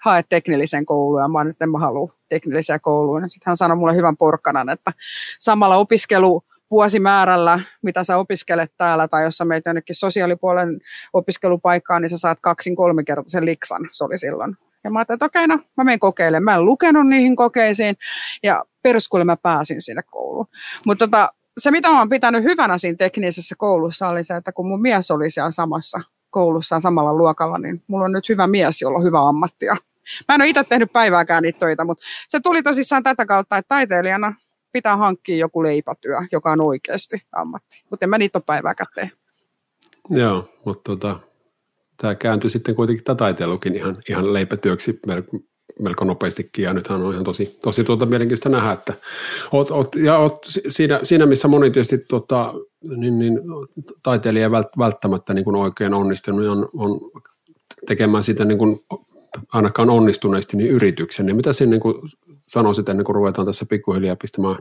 hae teknillisen kouluun, ja mä nyt en mä halua teknillisiä kouluun. Sitten hän sanoi mulle hyvän porkkanan, että samalla opiskelu vuosimäärällä, mitä sä opiskelet täällä, tai jos sä meet jonnekin sosiaalipuolen opiskelupaikkaan, niin sä saat kaksin kolmikertaisen liksan, se oli silloin. Ja mä ajattelin, että okei, no mä menen kokeilemaan. Mä en lukenut niihin kokeisiin, ja peruskuulle mä pääsin sinne kouluun. Mutta tota, se, mitä olen pitänyt hyvänä siinä teknisessä koulussa, oli se, että kun mun mies oli siellä samassa koulussa samalla luokalla, niin mulla on nyt hyvä mies, jolla on hyvä ammatti. Mä en ole itse tehnyt päivääkään niitä töitä, mutta se tuli tosissaan tätä kautta, että taiteilijana pitää hankkia joku leipätyö, joka on oikeasti ammatti. Mutta en mä niitä ole päivääkään tee. Joo, mutta tota, tämä kääntyi sitten kuitenkin tämä taiteilukin ihan, ihan leipätyöksi melko nopeastikin ja nythän on ihan tosi, tosi tuota mielenkiintoista nähdä, että oot, oot, ja oot siinä, siinä, missä moni tietysti tuota, niin, niin, taiteilija välttämättä niin kuin oikein onnistunut on, on tekemään sitä niin kuin ainakaan onnistuneesti niin yrityksen, niin mitä sinne niin sanoisit ennen kuin ruvetaan tässä pikkuhiljaa pistämään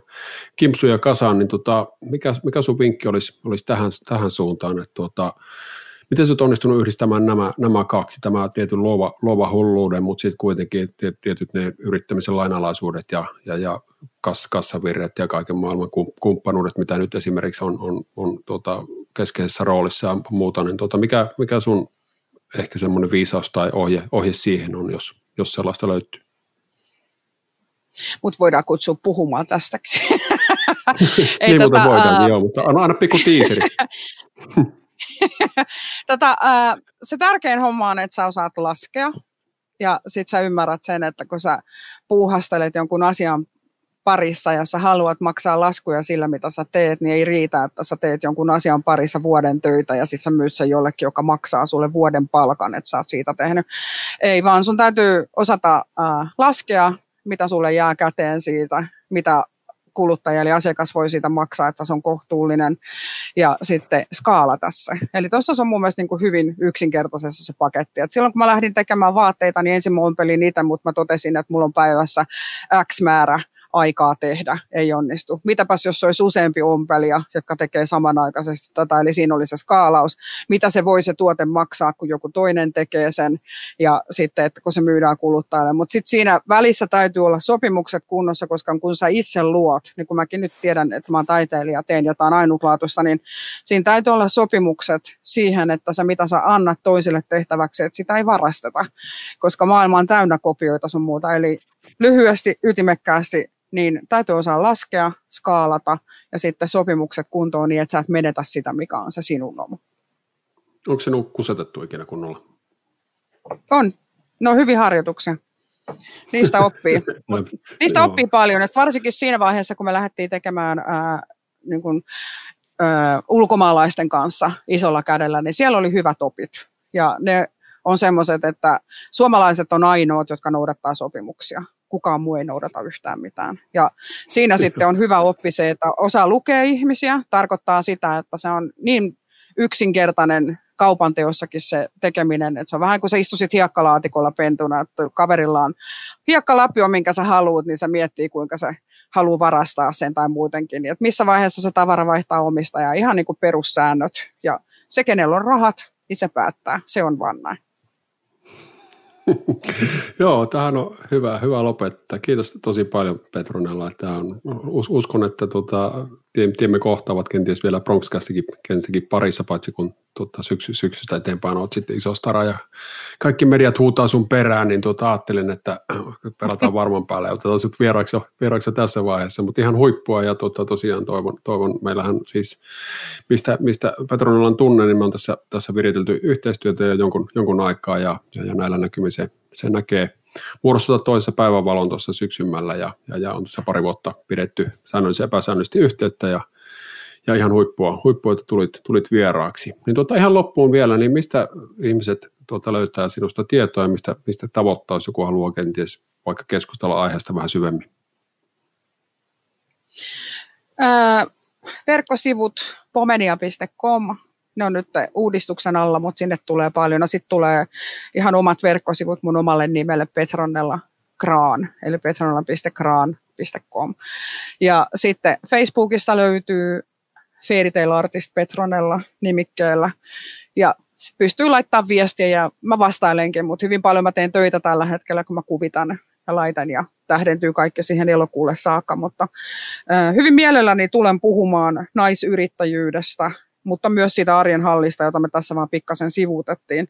kimpsuja kasaan, niin tota, mikä, mikä sun vinkki olisi, olisi tähän, tähän suuntaan, että tuota, Miten sä oot onnistunut yhdistämään nämä, nämä kaksi, tämä tietyn luova, luova hulluuden, mutta sitten kuitenkin tietyt ne yrittämisen lainalaisuudet ja, ja, ja kass, kassavirret ja kaiken maailman kumppanuudet, mitä nyt esimerkiksi on, on, on tuota, keskeisessä roolissa ja muuta, niin tuota, mikä, mikä sun ehkä semmoinen viisaus tai ohje, ohje siihen on, jos, jos sellaista löytyy? Mutta voidaan kutsua puhumaan tästäkin. Ei, niin tota, voidaan, uh... joo, mutta anna, anna pikku tiiseri. tota, se tärkein homma on, että sä osaat laskea ja sit sä ymmärrät sen, että kun sä puuhastelet jonkun asian parissa ja sä haluat maksaa laskuja sillä, mitä sä teet, niin ei riitä, että sä teet jonkun asian parissa vuoden töitä ja sit sä myyt sen jollekin, joka maksaa sulle vuoden palkan, että sä oot siitä tehnyt. Ei, vaan sun täytyy osata äh, laskea, mitä sulle jää käteen siitä, mitä kuluttaja eli asiakas voi siitä maksaa, että se on kohtuullinen ja sitten skaala tässä. Eli tuossa se on mun mielestä niin kuin hyvin yksinkertaisessa se paketti. Et silloin kun mä lähdin tekemään vaatteita, niin ensin mä ompelin niitä, mutta mä totesin, että mulla on päivässä X määrä aikaa tehdä, ei onnistu. Mitäpäs jos olisi useampi ompelija, jotka tekee samanaikaisesti tätä, eli siinä oli se skaalaus. Mitä se voi se tuote maksaa, kun joku toinen tekee sen, ja sitten, että kun se myydään kuluttajalle. Mutta sitten siinä välissä täytyy olla sopimukset kunnossa, koska kun sä itse luot, niin kun mäkin nyt tiedän, että mä oon taiteilija, teen jotain ainutlaatuista, niin siinä täytyy olla sopimukset siihen, että se mitä sä annat toisille tehtäväksi, että sitä ei varasteta, koska maailma on täynnä kopioita sun muuta. Eli lyhyesti, ytimekkäästi, niin täytyy osaa laskea, skaalata ja sitten sopimukset kuntoon niin, että sä et menetä sitä, mikä on se sinun oma. Onko se kusetettu ikinä kunnolla? On. No hyvin harjoituksia. Niistä oppii. Mut niistä oppii paljon, ja varsinkin siinä vaiheessa, kun me lähdettiin tekemään ää, niin kun, ää, ulkomaalaisten kanssa isolla kädellä, niin siellä oli hyvät opit. Ja ne on semmoiset, että suomalaiset on ainoat, jotka noudattaa sopimuksia. Kukaan muu ei noudata yhtään mitään. Ja siinä sitten on hyvä oppi se, että osaa lukea ihmisiä, tarkoittaa sitä, että se on niin yksinkertainen kaupan teossakin se tekeminen, että se on vähän kuin sä istuisit hiekkalaatikolla pentuna, että kaverilla on hiekkalapio, minkä sä haluat, niin se miettii, kuinka se haluaa varastaa sen tai muutenkin. Että missä vaiheessa se tavara vaihtaa omistajaa, ihan niin kuin perussäännöt. Ja se, kenellä on rahat, niin se päättää. Se on vaan näin. Joo, tähän on hyvä, hyvä lopettaa. Kiitos tosi paljon Petronella. Tämä on, uskon, että tota, tiemme kohtaavat kenties vielä Bronxcastikin parissa, paitsi kun tota, syksy, syksystä eteenpäin olet sitten iso stara ja kaikki mediat huutaa sun perään, niin tota, ajattelin, että pelataan varman päälle. Ja otetaan sitten vieraaksi, vieraaksi tässä vaiheessa, mutta ihan huippua ja tota, tosiaan toivon, toivon, meillähän siis, mistä, mistä Petronellan tunne, niin me on tässä, tässä viritelty yhteistyötä jo jonkun, jonkun aikaa ja, ja, ja näillä näkymin se, se näkee, muodostaa toisessa päivänvalon tuossa syksymällä ja, ja, ja on tässä pari vuotta pidetty säännöllisesti epäsäännöllisesti yhteyttä ja, ja ihan huippua, huippua että tulit, tulit vieraaksi. Niin tuota, ihan loppuun vielä, niin mistä ihmiset tuota, löytää sinusta tietoa ja mistä, mistä tavoittaa, jos joku haluaa kenties vaikka keskustella aiheesta vähän syvemmin? Öö, verkkosivut pomenia.com ne on nyt uudistuksen alla, mutta sinne tulee paljon. No sitten tulee ihan omat verkkosivut mun omalle nimelle Petronella Kraan, eli petronella.kraan.com. Ja sitten Facebookista löytyy Fairy Artist Petronella nimikkeellä. Ja pystyy laittamaan viestiä ja mä vastailenkin, mutta hyvin paljon mä teen töitä tällä hetkellä, kun mä kuvitan ja laitan ja tähdentyy kaikki siihen elokuulle saakka, mutta hyvin mielelläni tulen puhumaan naisyrittäjyydestä, mutta myös siitä arjen hallista, jota me tässä vaan pikkasen sivuutettiin.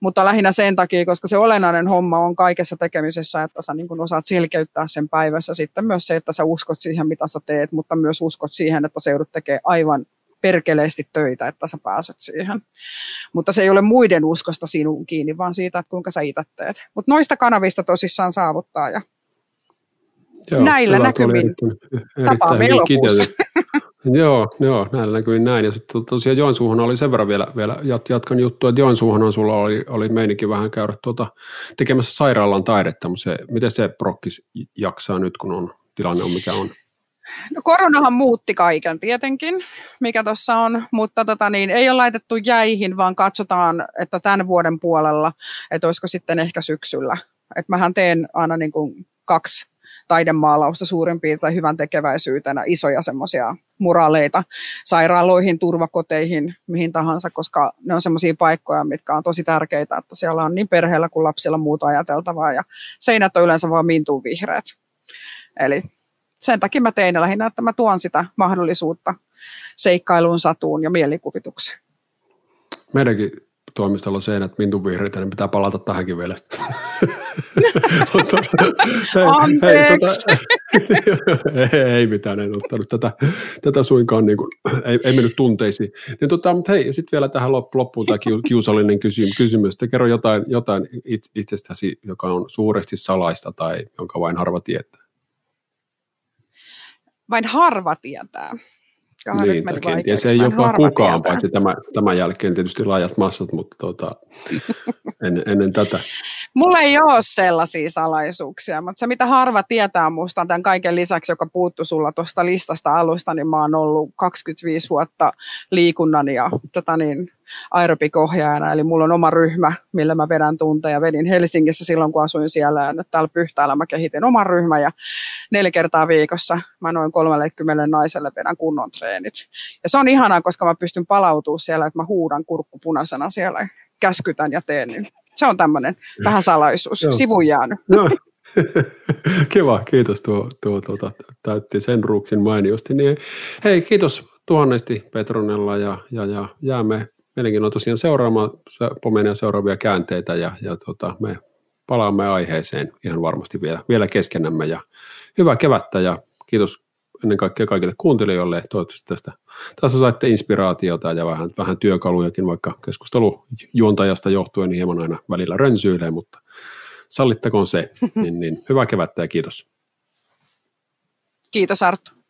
Mutta lähinnä sen takia, koska se olennainen homma on kaikessa tekemisessä, että sä niin kun osaat selkeyttää sen päivässä. Sitten myös se, että sä uskot siihen, mitä sä teet, mutta myös uskot siihen, että se joudut tekemään aivan perkeleesti töitä, että sä pääset siihen. Mutta se ei ole muiden uskosta sinuun kiinni, vaan siitä, että kuinka sä itse teet. Mutta noista kanavista tosissaan saavuttaa ja Joo, näillä näkymin tapaamme elokuussa. Joo, joo, näillä näkyy näin. Ja sitten tosiaan Joensuuhun oli sen verran vielä, vielä jatkan juttua, että Joensuuhun sulla oli, oli meininkin vähän käydä tuota, tekemässä sairaalan taidetta, mutta se, miten se prokkis jaksaa nyt, kun on tilanne on mikä on? No, koronahan muutti kaiken tietenkin, mikä tuossa on, mutta tota niin, ei ole laitettu jäihin, vaan katsotaan, että tämän vuoden puolella, että olisiko sitten ehkä syksyllä. Et mähän teen aina niin kuin kaksi taidemaalausta suurin piirtein hyvän tekeväisyytenä, isoja semmoisia muraaleita sairaaloihin, turvakoteihin, mihin tahansa, koska ne on semmoisia paikkoja, mitkä on tosi tärkeitä, että siellä on niin perheellä kuin lapsilla muuta ajateltavaa ja seinät on yleensä vaan mintuun vihreät. Eli sen takia mä tein lähinnä, että mä tuon sitä mahdollisuutta seikkailuun, satuun ja mielikuvitukseen. Meidänkin toimistolla seinät mintun vihreitä, niin pitää palata tähänkin vielä. Anteeksi. ei, ei mitään, en ottanut tätä, tätä suinkaan, niin kuin, ei, ei mennyt tunteisiin. Niin, tota, mutta hei, sitten vielä tähän loppuun tämä kiusallinen kysymys. Te kerro jotain, jotain itsestäsi, joka on suuresti salaista tai jonka vain harva tietää. Vain harva tietää. Niin, tai kenties ei jopa kukaan, paitsi tämän, tämän jälkeen tietysti laajat massat, mutta tuota, en, ennen tätä. Mulla ei ole sellaisia salaisuuksia, mutta se mitä harva tietää musta tämän kaiken lisäksi, joka puuttu sulla tuosta listasta alusta, niin mä oon ollut 25 vuotta liikunnan ja tota niin, aerobikohjaajana, eli mulla on oma ryhmä, millä mä vedän tunteja. Vedin Helsingissä silloin, kun asuin siellä, ja nyt täällä Pyhtäällä mä kehitin oman ryhmän, ja neljä kertaa viikossa mä noin 30 naiselle vedän kunnon treenit. Ja se on ihanaa, koska mä pystyn palautumaan siellä, että mä huudan kurkku punaisena siellä, käskytän ja teen, niin se on tämmöinen vähän salaisuus, sivuun jäänyt. No. Kiva, kiitos. Tuo, tuo tuota, täytti sen ruuksin mainiosti. Niin, hei, kiitos tuhannesti Petronella ja, ja, ja jäämme mielenkiinnolla tosiaan seuraamaan Pomenia seuraavia käänteitä ja, ja tota, me palaamme aiheeseen ihan varmasti vielä, vielä keskenämme ja hyvää kevättä ja kiitos ennen kaikkea kaikille kuuntelijoille. Toivottavasti tästä, tässä saitte inspiraatiota ja vähän, vähän työkalujakin, vaikka keskustelu juontajasta johtuen niin hieman aina välillä rönsyilee, mutta sallittakoon se. Niin, niin, hyvää kevättä ja kiitos. Kiitos Arttu.